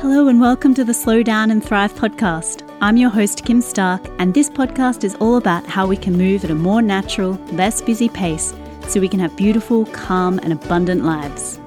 Hello, and welcome to the Slow Down and Thrive podcast. I'm your host, Kim Stark, and this podcast is all about how we can move at a more natural, less busy pace so we can have beautiful, calm, and abundant lives.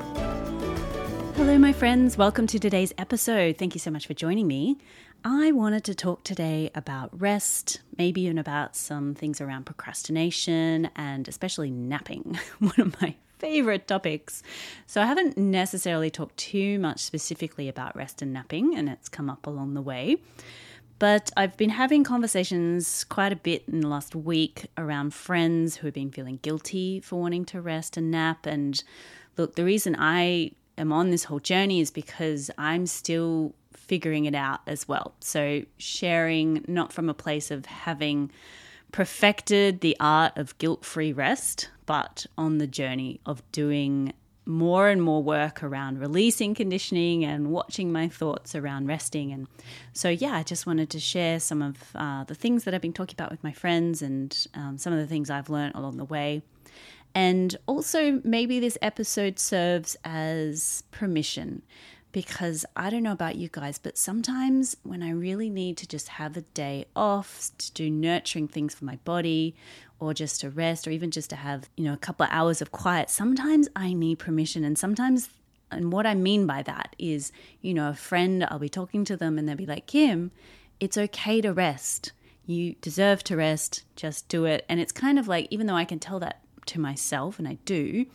Hello, my friends. Welcome to today's episode. Thank you so much for joining me. I wanted to talk today about rest, maybe even about some things around procrastination and especially napping, one of my favorite topics. So I haven't necessarily talked too much specifically about rest and napping, and it's come up along the way. But I've been having conversations quite a bit in the last week around friends who have been feeling guilty for wanting to rest and nap. And look, the reason I am on this whole journey is because I'm still figuring it out as well. So, sharing not from a place of having perfected the art of guilt free rest, but on the journey of doing more and more work around releasing conditioning and watching my thoughts around resting. And so, yeah, I just wanted to share some of uh, the things that I've been talking about with my friends and um, some of the things I've learned along the way. And also, maybe this episode serves as permission because I don't know about you guys, but sometimes when I really need to just have a day off to do nurturing things for my body or just to rest or even just to have, you know, a couple of hours of quiet, sometimes I need permission and sometimes and what I mean by that is, you know, a friend, I'll be talking to them and they'll be like, Kim, it's okay to rest. You deserve to rest. Just do it. And it's kind of like, even though I can tell that to myself, and I do,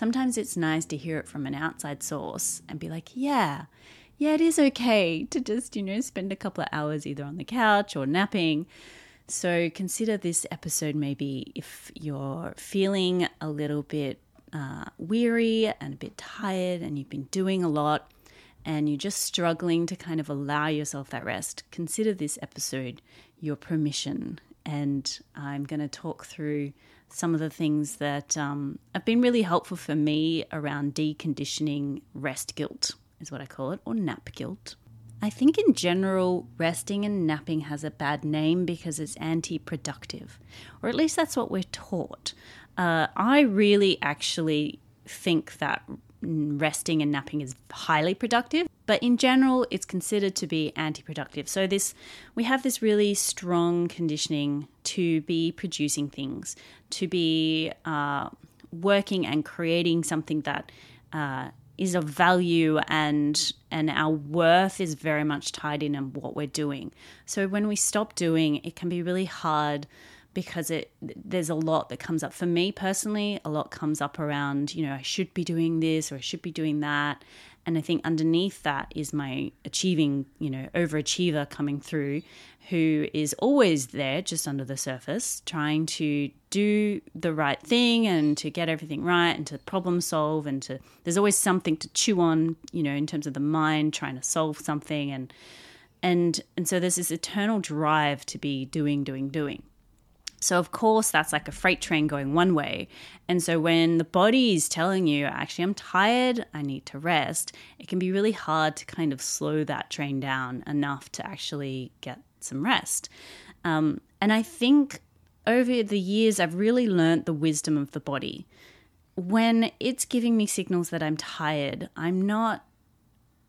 sometimes it's nice to hear it from an outside source and be like, yeah, yeah, it is okay to just, you know, spend a couple of hours either on the couch or napping. So consider this episode maybe if you're feeling a little bit uh, weary and a bit tired and you've been doing a lot and you're just struggling to kind of allow yourself that rest, consider this episode your permission. And I'm going to talk through some of the things that um, have been really helpful for me around deconditioning rest guilt, is what I call it, or nap guilt. I think in general, resting and napping has a bad name because it's anti productive, or at least that's what we're taught. Uh, I really actually think that resting and napping is highly productive but in general it's considered to be anti-productive. So this we have this really strong conditioning to be producing things to be uh, working and creating something that uh, is of value and and our worth is very much tied in in what we're doing. So when we stop doing it can be really hard because it there's a lot that comes up. For me personally a lot comes up around you know I should be doing this or I should be doing that. And I think underneath that is my achieving you know overachiever coming through who is always there just under the surface trying to do the right thing and to get everything right and to problem solve and to there's always something to chew on you know in terms of the mind trying to solve something. And and and so there's this eternal drive to be doing doing doing so, of course, that's like a freight train going one way. And so, when the body is telling you, actually, I'm tired, I need to rest, it can be really hard to kind of slow that train down enough to actually get some rest. Um, and I think over the years, I've really learned the wisdom of the body. When it's giving me signals that I'm tired, I'm not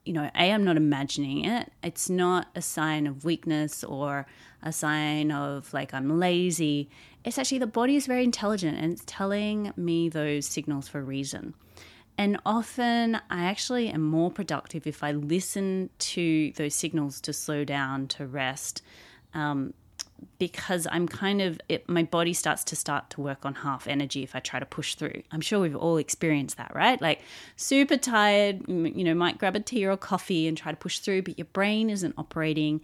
you know, A, I'm not imagining it. It's not a sign of weakness or a sign of like I'm lazy. It's actually the body is very intelligent and it's telling me those signals for a reason. And often I actually am more productive if I listen to those signals to slow down, to rest, um, because I'm kind of it, my body starts to start to work on half energy if I try to push through. I'm sure we've all experienced that, right? Like super tired, you know, might grab a tea or a coffee and try to push through, but your brain isn't operating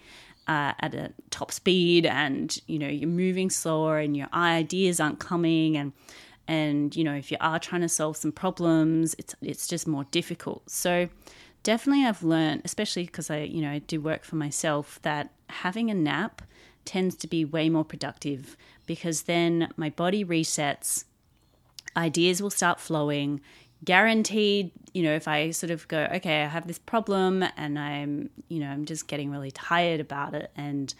uh, at a top speed, and you know you're moving slower, and your ideas aren't coming, and and you know if you are trying to solve some problems, it's it's just more difficult. So definitely, I've learned, especially because I you know I do work for myself, that having a nap tends to be way more productive because then my body resets, ideas will start flowing. Guaranteed, you know, if I sort of go, okay, I have this problem and I'm, you know, I'm just getting really tired about it and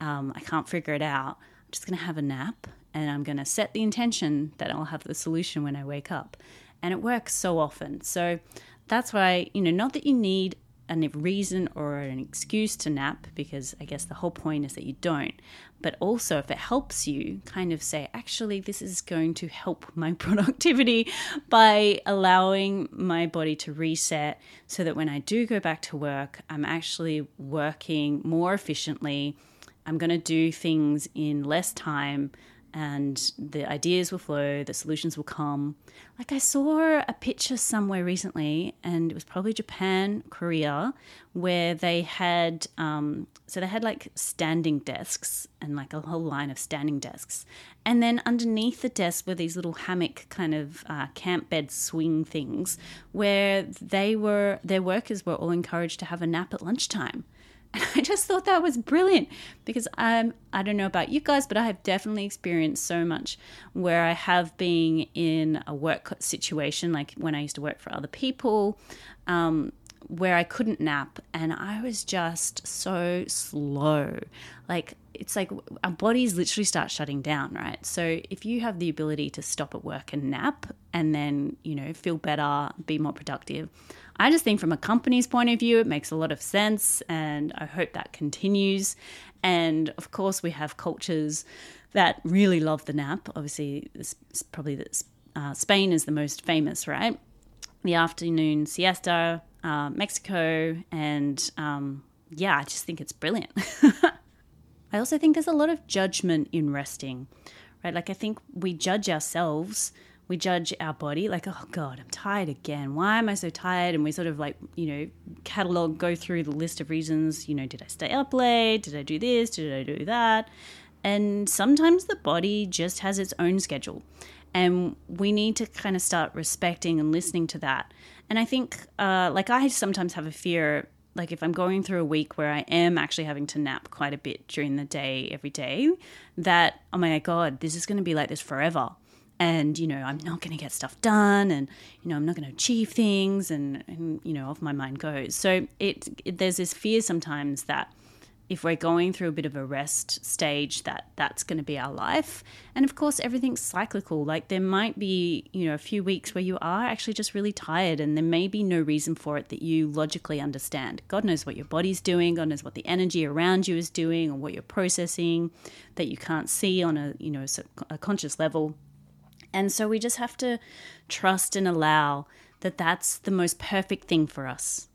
um, I can't figure it out, I'm just going to have a nap and I'm going to set the intention that I'll have the solution when I wake up. And it works so often. So that's why, you know, not that you need a reason or an excuse to nap, because I guess the whole point is that you don't, but also if it helps you kind of say, actually, this is going to help my productivity by allowing my body to reset so that when I do go back to work, I'm actually working more efficiently. I'm going to do things in less time and the ideas will flow, the solutions will come. Like I saw a picture somewhere recently, and it was probably Japan, Korea, where they had um, so they had like standing desks and like a whole line of standing desks, and then underneath the desk were these little hammock kind of uh, camp bed swing things, where they were their workers were all encouraged to have a nap at lunchtime. And I just thought that was brilliant because I'm, I don't know about you guys, but I have definitely experienced so much where I have been in a work situation, like when I used to work for other people, um, where I couldn't nap and I was just so slow. Like, it's like our bodies literally start shutting down, right? So if you have the ability to stop at work and nap and then, you know, feel better, be more productive, I just think from a company's point of view, it makes a lot of sense, and I hope that continues. And of course, we have cultures that really love the nap. Obviously, probably uh, Spain is the most famous, right? The afternoon siesta, uh, Mexico, and um, yeah, I just think it's brilliant. I also think there's a lot of judgment in resting, right? Like, I think we judge ourselves we judge our body like, oh God, I'm tired again. Why am I so tired? And we sort of like, you know, catalog, go through the list of reasons, you know, did I stay up late? Did I do this? Did I do that? And sometimes the body just has its own schedule. And we need to kind of start respecting and listening to that. And I think, uh, like, I sometimes have a fear like if I'm going through a week where I am actually having to nap quite a bit during the day every day, that oh my god, this is going to be like this forever and you know i'm not going to get stuff done and you know i'm not going to achieve things and, and you know off my mind goes. So it, it, there's this fear sometimes that if we're going through a bit of a rest stage that that's going to be our life. And of course everything's cyclical. Like there might be you know a few weeks where you are actually just really tired and there may be no reason for it that you logically understand. God knows what your body's doing. God knows what the energy around you is doing or what you're processing that you can't see on a you know a conscious level and so we just have to trust and allow that that's the most perfect thing for us,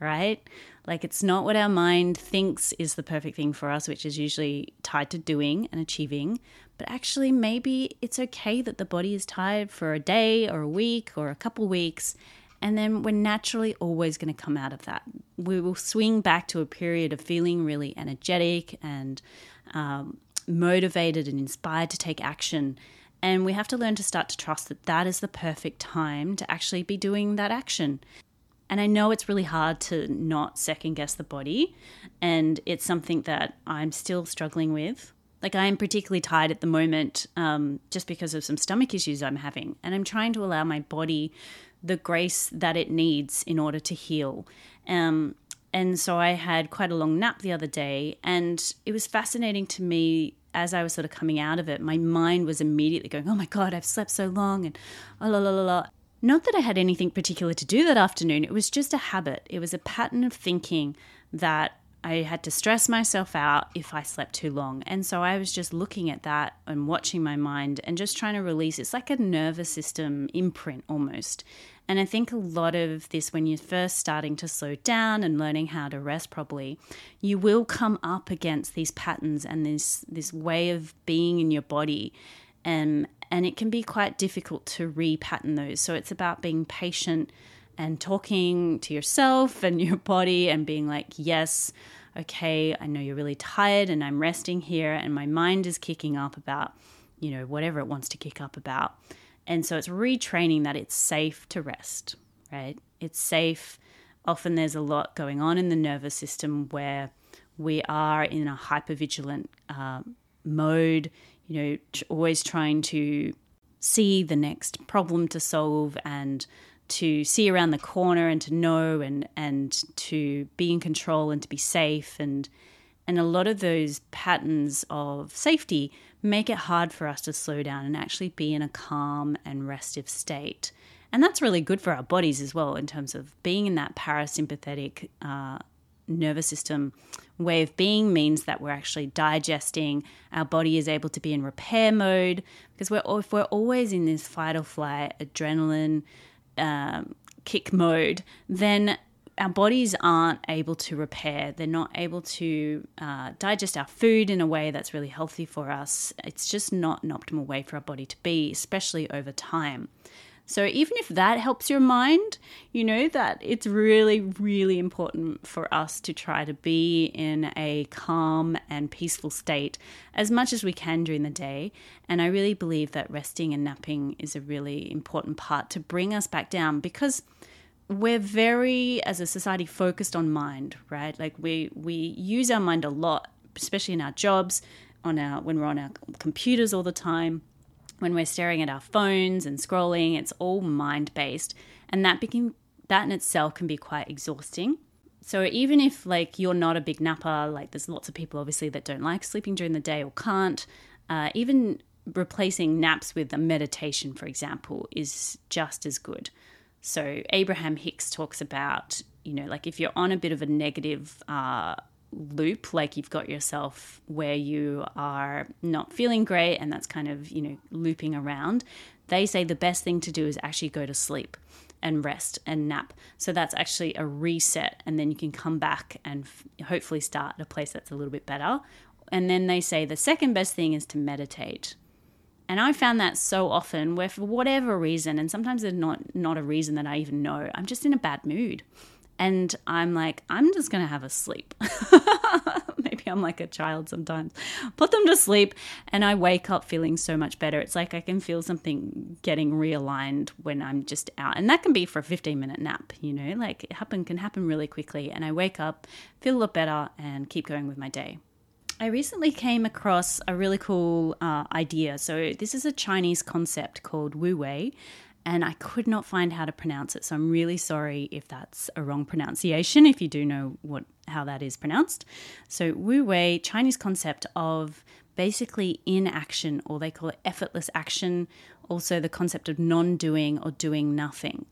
right? Like it's not what our mind thinks is the perfect thing for us, which is usually tied to doing and achieving. But actually, maybe it's okay that the body is tired for a day or a week or a couple weeks. And then we're naturally always going to come out of that. We will swing back to a period of feeling really energetic and um, motivated and inspired to take action and we have to learn to start to trust that that is the perfect time to actually be doing that action. And I know it's really hard to not second guess the body. And it's something that I'm still struggling with. Like, I am particularly tired at the moment um, just because of some stomach issues I'm having. And I'm trying to allow my body the grace that it needs in order to heal. Um, and so I had quite a long nap the other day. And it was fascinating to me as I was sort of coming out of it, my mind was immediately going, oh my God, I've slept so long and oh, la, la, la, la. Not that I had anything particular to do that afternoon. It was just a habit. It was a pattern of thinking that I had to stress myself out if I slept too long. And so I was just looking at that and watching my mind and just trying to release. It's like a nervous system imprint almost. And I think a lot of this, when you're first starting to slow down and learning how to rest properly, you will come up against these patterns and this this way of being in your body. And and it can be quite difficult to repattern those. So it's about being patient and talking to yourself and your body and being like, yes, okay, I know you're really tired and I'm resting here and my mind is kicking up about, you know, whatever it wants to kick up about and so it's retraining that it's safe to rest, right? It's safe. Often there's a lot going on in the nervous system where we are in a hypervigilant uh, mode, you know, always trying to see the next problem to solve and to see around the corner and to know and and to be in control and to be safe and and a lot of those patterns of safety make it hard for us to slow down and actually be in a calm and restive state. And that's really good for our bodies as well in terms of being in that parasympathetic uh, nervous system way of being means that we're actually digesting. Our body is able to be in repair mode because we're if we're always in this fight or flight, adrenaline um, kick mode, then our bodies aren't able to repair. They're not able to uh, digest our food in a way that's really healthy for us. It's just not an optimal way for our body to be, especially over time. So, even if that helps your mind, you know that it's really, really important for us to try to be in a calm and peaceful state as much as we can during the day. And I really believe that resting and napping is a really important part to bring us back down because we're very as a society focused on mind right like we we use our mind a lot especially in our jobs on our when we're on our computers all the time when we're staring at our phones and scrolling it's all mind based and that became that in itself can be quite exhausting. So even if like you're not a big napper like there's lots of people obviously that don't like sleeping during the day or can't uh, even replacing naps with a meditation for example is just as good. So Abraham Hicks talks about, you know, like if you're on a bit of a negative uh, loop, like you've got yourself where you are not feeling great and that's kind of, you know, looping around, they say the best thing to do is actually go to sleep and rest and nap. So that's actually a reset, and then you can come back and f- hopefully start at a place that's a little bit better. And then they say the second best thing is to meditate. And I found that so often where for whatever reason, and sometimes it's not not a reason that I even know, I'm just in a bad mood. And I'm like, I'm just gonna have a sleep. Maybe I'm like a child sometimes. Put them to sleep and I wake up feeling so much better. It's like I can feel something getting realigned when I'm just out. And that can be for a 15 minute nap, you know, like it happen can happen really quickly. And I wake up, feel a lot better, and keep going with my day. I recently came across a really cool uh, idea. So, this is a Chinese concept called Wu Wei, and I could not find how to pronounce it. So, I'm really sorry if that's a wrong pronunciation, if you do know what how that is pronounced. So, Wu Wei, Chinese concept of basically inaction, or they call it effortless action, also the concept of non doing or doing nothing.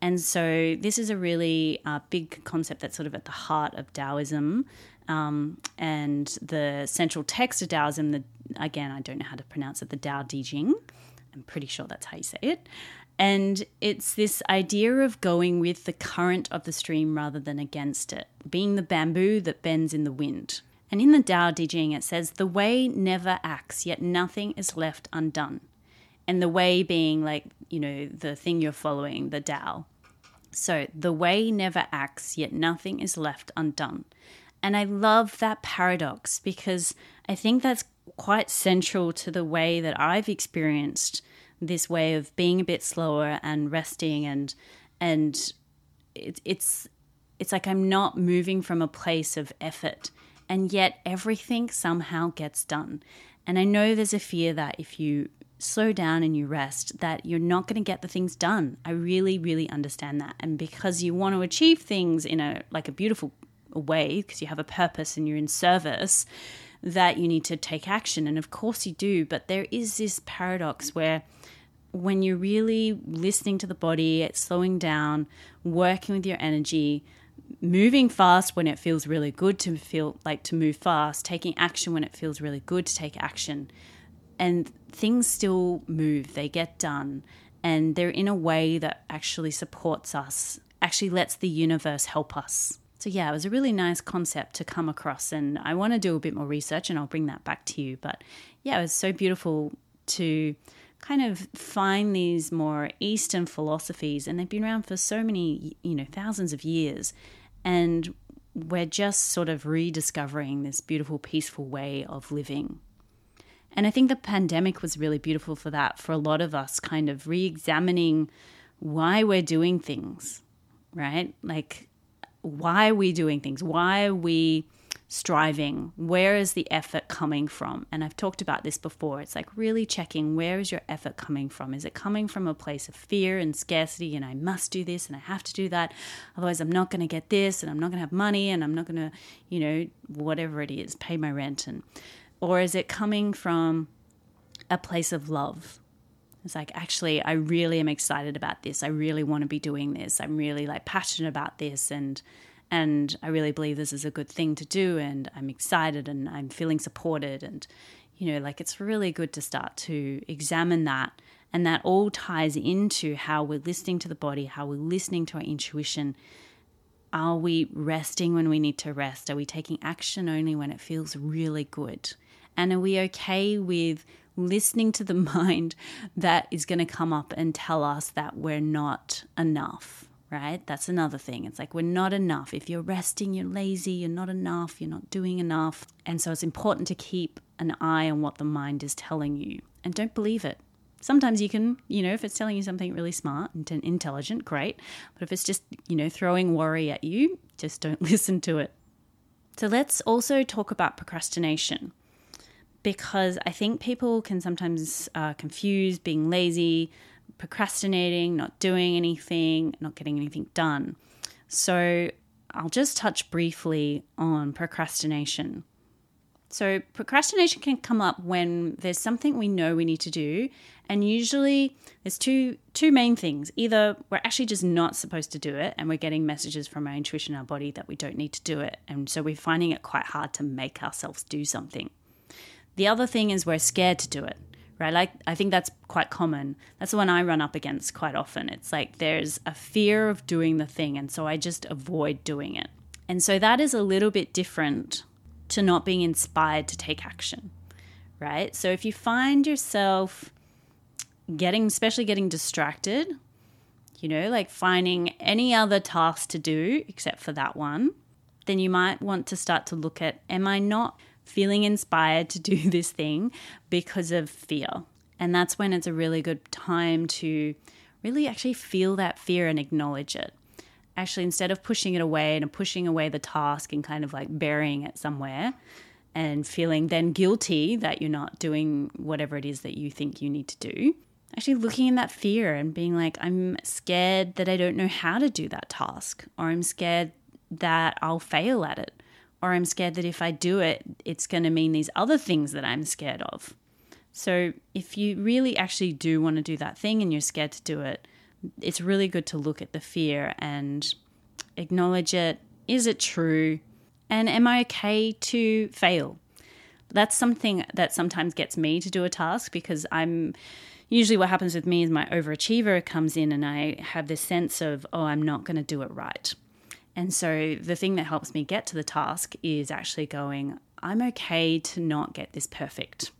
And so, this is a really uh, big concept that's sort of at the heart of Taoism. Um, and the central text of Taoism, the, again, I don't know how to pronounce it, the Tao Te Ching. I'm pretty sure that's how you say it. And it's this idea of going with the current of the stream rather than against it, being the bamboo that bends in the wind. And in the Tao Te Ching, it says, The way never acts, yet nothing is left undone. And the way being like, you know, the thing you're following, the Tao. So the way never acts, yet nothing is left undone. And I love that paradox because I think that's quite central to the way that I've experienced this way of being a bit slower and resting and and it, it's it's like I'm not moving from a place of effort and yet everything somehow gets done. And I know there's a fear that if you slow down and you rest that you're not going to get the things done. I really really understand that. And because you want to achieve things in a like a beautiful way because you have a purpose and you're in service that you need to take action. And of course you do, but there is this paradox where when you're really listening to the body, it's slowing down, working with your energy, moving fast when it feels really good to feel like to move fast, taking action when it feels really good to take action. And things still move, they get done, and they're in a way that actually supports us, actually lets the universe help us. So, yeah, it was a really nice concept to come across, and I want to do a bit more research and I'll bring that back to you. But yeah, it was so beautiful to kind of find these more Eastern philosophies, and they've been around for so many, you know, thousands of years. And we're just sort of rediscovering this beautiful, peaceful way of living. And I think the pandemic was really beautiful for that, for a lot of us, kind of re examining why we're doing things, right? Like, why are we doing things? Why are we striving? Where is the effort coming from? And I've talked about this before. It's like really checking where is your effort coming from? Is it coming from a place of fear and scarcity and I must do this and I have to do that? Otherwise, I'm not going to get this and I'm not going to have money and I'm not going to, you know, whatever it is, pay my rent and or is it coming from a place of love? It's like, actually, I really am excited about this. I really want to be doing this. I'm really like passionate about this. And, and I really believe this is a good thing to do. And I'm excited and I'm feeling supported. And, you know, like it's really good to start to examine that. And that all ties into how we're listening to the body, how we're listening to our intuition. Are we resting when we need to rest? Are we taking action only when it feels really good? And are we okay with listening to the mind that is going to come up and tell us that we're not enough, right? That's another thing. It's like we're not enough. If you're resting, you're lazy, you're not enough, you're not doing enough. And so it's important to keep an eye on what the mind is telling you and don't believe it. Sometimes you can, you know, if it's telling you something really smart and intelligent, great. But if it's just, you know, throwing worry at you, just don't listen to it. So let's also talk about procrastination because I think people can sometimes uh, confuse being lazy, procrastinating, not doing anything, not getting anything done. So I'll just touch briefly on procrastination. So, procrastination can come up when there's something we know we need to do, and usually there's two two main things. Either we're actually just not supposed to do it, and we're getting messages from our intuition, our body that we don't need to do it, and so we're finding it quite hard to make ourselves do something. The other thing is we're scared to do it, right? Like, I think that's quite common. That's the one I run up against quite often. It's like there's a fear of doing the thing, and so I just avoid doing it. And so that is a little bit different to not being inspired to take action, right? So if you find yourself getting, especially getting distracted, you know, like finding any other task to do except for that one, then you might want to start to look at am I not feeling inspired to do this thing because of fear. And that's when it's a really good time to really actually feel that fear and acknowledge it. Actually, instead of pushing it away and pushing away the task and kind of like burying it somewhere and feeling then guilty that you're not doing whatever it is that you think you need to do, actually looking in that fear and being like, I'm scared that I don't know how to do that task, or I'm scared that I'll fail at it, or I'm scared that if I do it, it's going to mean these other things that I'm scared of. So, if you really actually do want to do that thing and you're scared to do it, it's really good to look at the fear and acknowledge it. Is it true? And am I okay to fail? That's something that sometimes gets me to do a task because I'm usually what happens with me is my overachiever comes in and I have this sense of, oh, I'm not going to do it right. And so the thing that helps me get to the task is actually going, I'm okay to not get this perfect.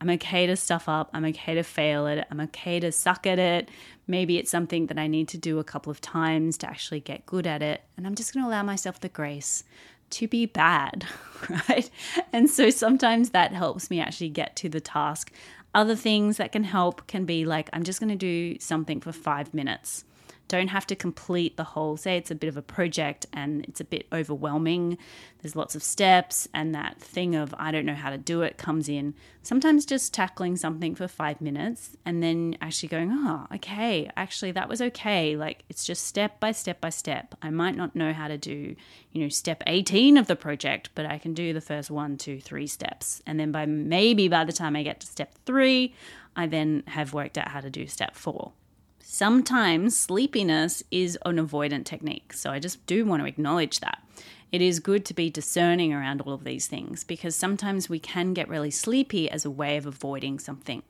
I'm okay to stuff up. I'm okay to fail at it. I'm okay to suck at it. Maybe it's something that I need to do a couple of times to actually get good at it. And I'm just going to allow myself the grace to be bad, right? And so sometimes that helps me actually get to the task. Other things that can help can be like, I'm just going to do something for five minutes don't have to complete the whole say it's a bit of a project and it's a bit overwhelming there's lots of steps and that thing of i don't know how to do it comes in. Sometimes just tackling something for five minutes and then actually going oh okay actually that was okay. Like it's just step by step by step. I might not know how to do you know step 18 of the project but i can do the first one two three steps. And then by maybe by the time i get to step three i then have worked out how to do step four Sometimes sleepiness is an avoidant technique. So I just do want to acknowledge that. It is good to be discerning around all of these things because sometimes we can get really sleepy as a way of avoiding something.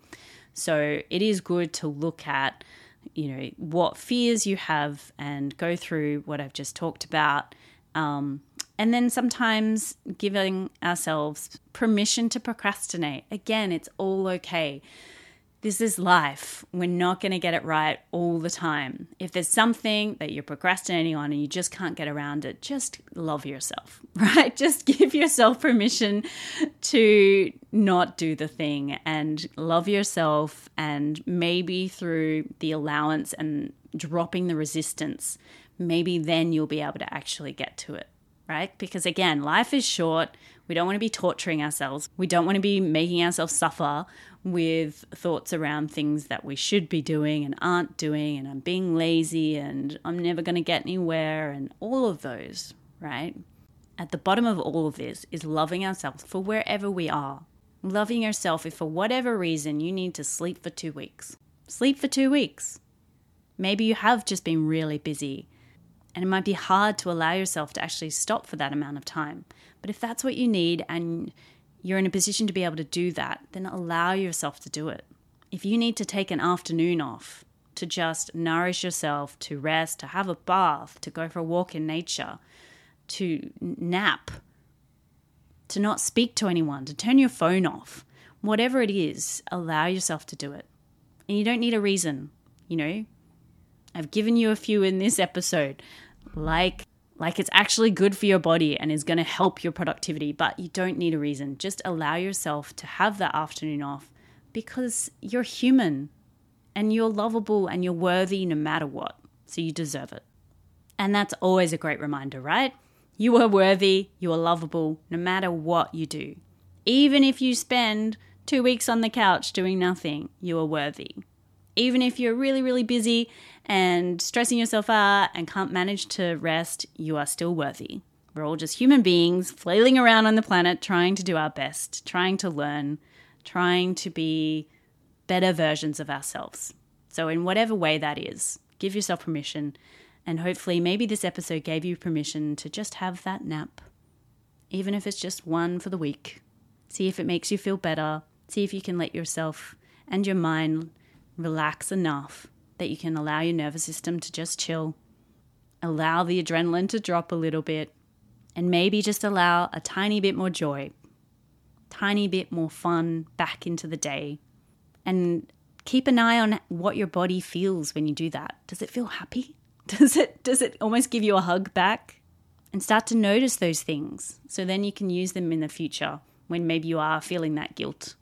So it is good to look at, you know, what fears you have and go through what I've just talked about. Um, and then sometimes giving ourselves permission to procrastinate. Again, it's all okay this is life. We're not going to get it right all the time. If there's something that you're procrastinating on and you just can't get around it, just love yourself, right? Just give yourself permission to not do the thing and love yourself. And maybe through the allowance and dropping the resistance, maybe then you'll be able to actually get to it, right? Because again, life is short. We don't want to be torturing ourselves. We don't want to be making ourselves suffer with thoughts around things that we should be doing and aren't doing, and I'm being lazy and I'm never going to get anywhere, and all of those, right? At the bottom of all of this is loving ourselves for wherever we are. Loving yourself if for whatever reason you need to sleep for two weeks. Sleep for two weeks. Maybe you have just been really busy and it might be hard to allow yourself to actually stop for that amount of time. But if that's what you need and you're in a position to be able to do that, then allow yourself to do it. If you need to take an afternoon off to just nourish yourself, to rest, to have a bath, to go for a walk in nature, to nap, to not speak to anyone, to turn your phone off, whatever it is, allow yourself to do it. And you don't need a reason, you know. I've given you a few in this episode, like like it's actually good for your body and is going to help your productivity, but you don't need a reason. Just allow yourself to have that afternoon off because you're human and you're lovable and you're worthy no matter what. So you deserve it. And that's always a great reminder, right? You are worthy, you are lovable no matter what you do. Even if you spend two weeks on the couch doing nothing, you are worthy. Even if you're really, really busy and stressing yourself out and can't manage to rest, you are still worthy. We're all just human beings flailing around on the planet trying to do our best, trying to learn, trying to be better versions of ourselves. So, in whatever way that is, give yourself permission and hopefully, maybe this episode gave you permission to just have that nap, even if it's just one for the week. See if it makes you feel better. See if you can let yourself and your mind relax enough that you can allow your nervous system to just chill, allow the adrenaline to drop a little bit, and maybe just allow a tiny bit more joy, tiny bit more fun back into the day. And keep an eye on what your body feels when you do that. Does it feel happy? Does it does it almost give you a hug back? And start to notice those things. So then you can use them in the future when maybe you are feeling that guilt.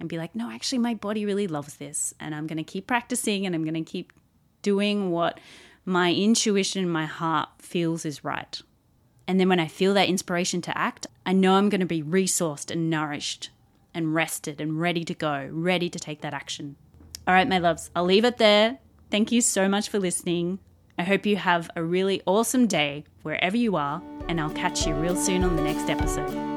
And be like, no, actually my body really loves this and I'm gonna keep practicing and I'm gonna keep doing what my intuition, my heart feels is right. And then when I feel that inspiration to act, I know I'm going to be resourced and nourished and rested and ready to go, ready to take that action. All right, my loves, I'll leave it there. Thank you so much for listening. I hope you have a really awesome day wherever you are, and I'll catch you real soon on the next episode.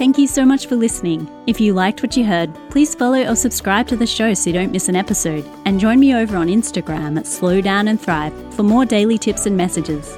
Thank you so much for listening. If you liked what you heard, please follow or subscribe to the show so you don't miss an episode. And join me over on Instagram at Slow Down and Thrive for more daily tips and messages.